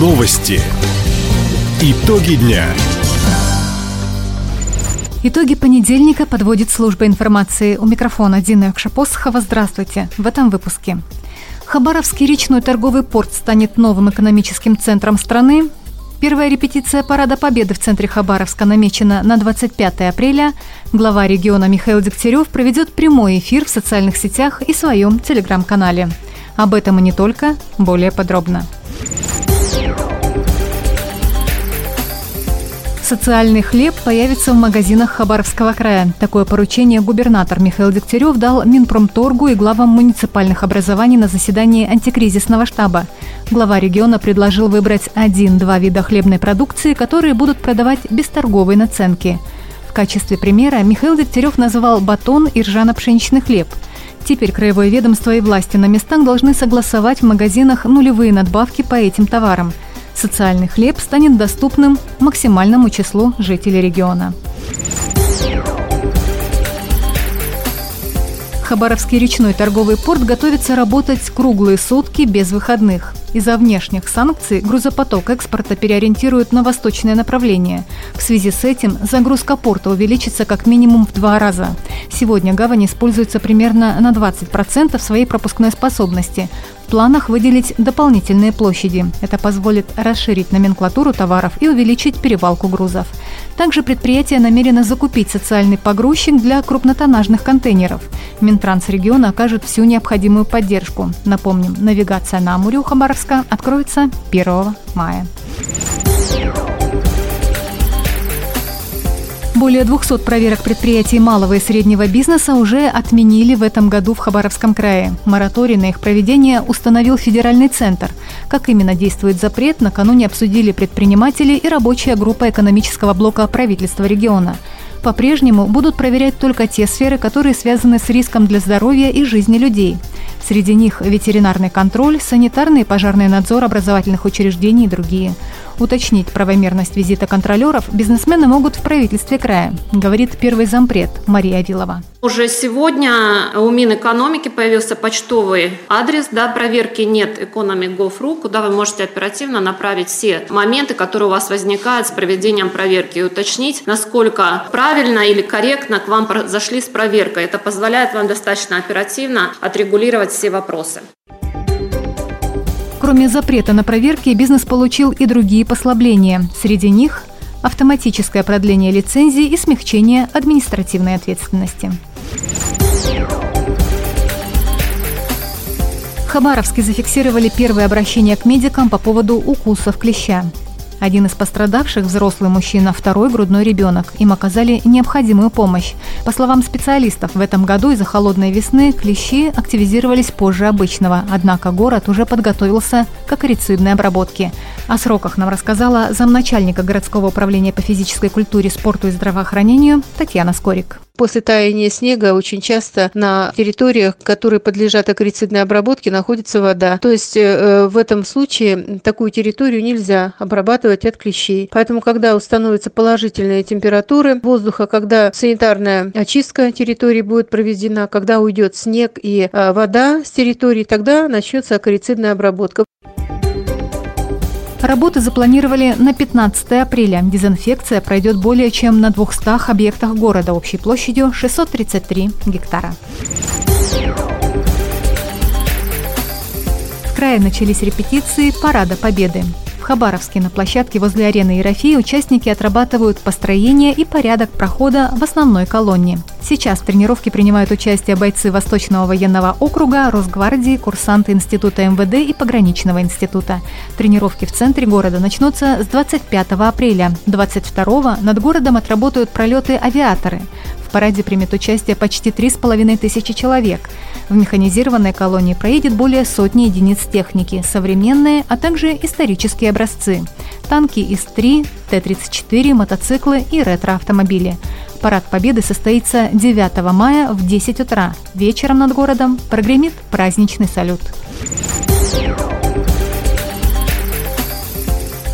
Новости. Итоги дня. Итоги понедельника подводит служба информации. У микрофона Дина Якшапосхова. Здравствуйте. В этом выпуске. Хабаровский речной торговый порт станет новым экономическим центром страны. Первая репетиция Парада Победы в центре Хабаровска намечена на 25 апреля. Глава региона Михаил Дегтярев проведет прямой эфир в социальных сетях и своем телеграм-канале. Об этом и не только, более подробно. Социальный хлеб появится в магазинах Хабаровского края. Такое поручение губернатор Михаил Дегтярев дал Минпромторгу и главам муниципальных образований на заседании антикризисного штаба. Глава региона предложил выбрать один-два вида хлебной продукции, которые будут продавать без торговой наценки. В качестве примера Михаил Дегтярев назвал батон и ржано-пшеничный хлеб. Теперь краевое ведомство и власти на местах должны согласовать в магазинах нулевые надбавки по этим товарам – социальный хлеб станет доступным максимальному числу жителей региона. Хабаровский речной торговый порт готовится работать круглые сутки без выходных. Из-за внешних санкций грузопоток экспорта переориентируют на восточное направление. В связи с этим загрузка порта увеличится как минимум в два раза. Сегодня гавань используется примерно на 20% своей пропускной способности. В планах выделить дополнительные площади. Это позволит расширить номенклатуру товаров и увеличить перевалку грузов. Также предприятие намерено закупить социальный погрузчик для крупнотоннажных контейнеров. Минтранс региона окажет всю необходимую поддержку. Напомним, навигация на Амуре у Хабаровска откроется 1 мая. Более 200 проверок предприятий малого и среднего бизнеса уже отменили в этом году в Хабаровском крае. Мораторий на их проведение установил федеральный центр. Как именно действует запрет, накануне обсудили предприниматели и рабочая группа экономического блока правительства региона. По-прежнему будут проверять только те сферы, которые связаны с риском для здоровья и жизни людей. Среди них ветеринарный контроль, санитарный и пожарный надзор образовательных учреждений и другие. Уточнить правомерность визита контролеров бизнесмены могут в правительстве края, говорит первый зампред Мария Авилова. Уже сегодня у Минэкономики появился почтовый адрес да, проверки нет economy.gov.ru, куда вы можете оперативно направить все моменты, которые у вас возникают с проведением проверки и уточнить, насколько правильно или корректно к вам зашли с проверкой. Это позволяет вам достаточно оперативно отрегулировать все вопросы. Кроме запрета на проверки, бизнес получил и другие послабления. Среди них автоматическое продление лицензии и смягчение административной ответственности. В Хабаровске зафиксировали первое обращение к медикам по поводу укусов клеща. Один из пострадавших – взрослый мужчина, второй – грудной ребенок. Им оказали необходимую помощь. По словам специалистов, в этом году из-за холодной весны клещи активизировались позже обычного, однако город уже подготовился к акарицидной обработке. О сроках нам рассказала замначальника городского управления по физической культуре, спорту и здравоохранению Татьяна Скорик. После таяния снега очень часто на территориях, которые подлежат акарицидной обработке, находится вода. То есть э, в этом случае такую территорию нельзя обрабатывать от клещей. Поэтому, когда установятся положительные температуры воздуха, когда санитарная очистка территории будет проведена, когда уйдет снег и э, вода с территории, тогда начнется акарицидная обработка. Работы запланировали на 15 апреля. Дезинфекция пройдет более чем на 200 объектах города общей площадью 633 гектара. В крае начались репетиции Парада Победы. Хабаровске на площадке возле арены Ерофеи участники отрабатывают построение и порядок прохода в основной колонне. Сейчас в тренировке принимают участие бойцы Восточного военного округа, Росгвардии, курсанты Института МВД и Пограничного института. Тренировки в центре города начнутся с 25 апреля. 22 над городом отработают пролеты авиаторы. В параде примет участие почти 3,5 тысячи человек. В механизированной колонии проедет более сотни единиц техники, современные, а также исторические образцы. Танки ИС-3, Т-34, мотоциклы и ретро-автомобили. Парад Победы состоится 9 мая в 10 утра. Вечером над городом прогремит праздничный салют.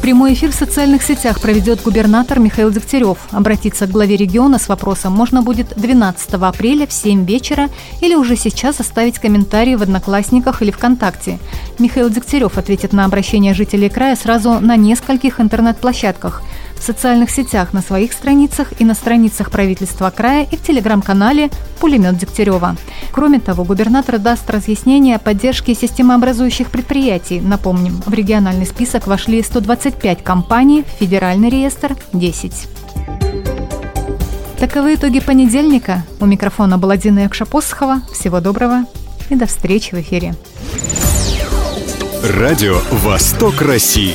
Прямой эфир в социальных сетях проведет губернатор Михаил Дегтярев. Обратиться к главе региона с вопросом можно будет 12 апреля в 7 вечера или уже сейчас оставить комментарии в Одноклассниках или ВКонтакте. Михаил Дегтярев ответит на обращение жителей края сразу на нескольких интернет-площадках – в социальных сетях на своих страницах и на страницах правительства края и в телеграм-канале «Пулемет Дегтярева». Кроме того, губернатор даст разъяснение о поддержке системообразующих предприятий. Напомним, в региональный список вошли 125 компаний, в федеральный реестр – 10. Таковы итоги понедельника. У микрофона была Дина Якшапосхова. Всего доброго и до встречи в эфире. Радио «Восток России».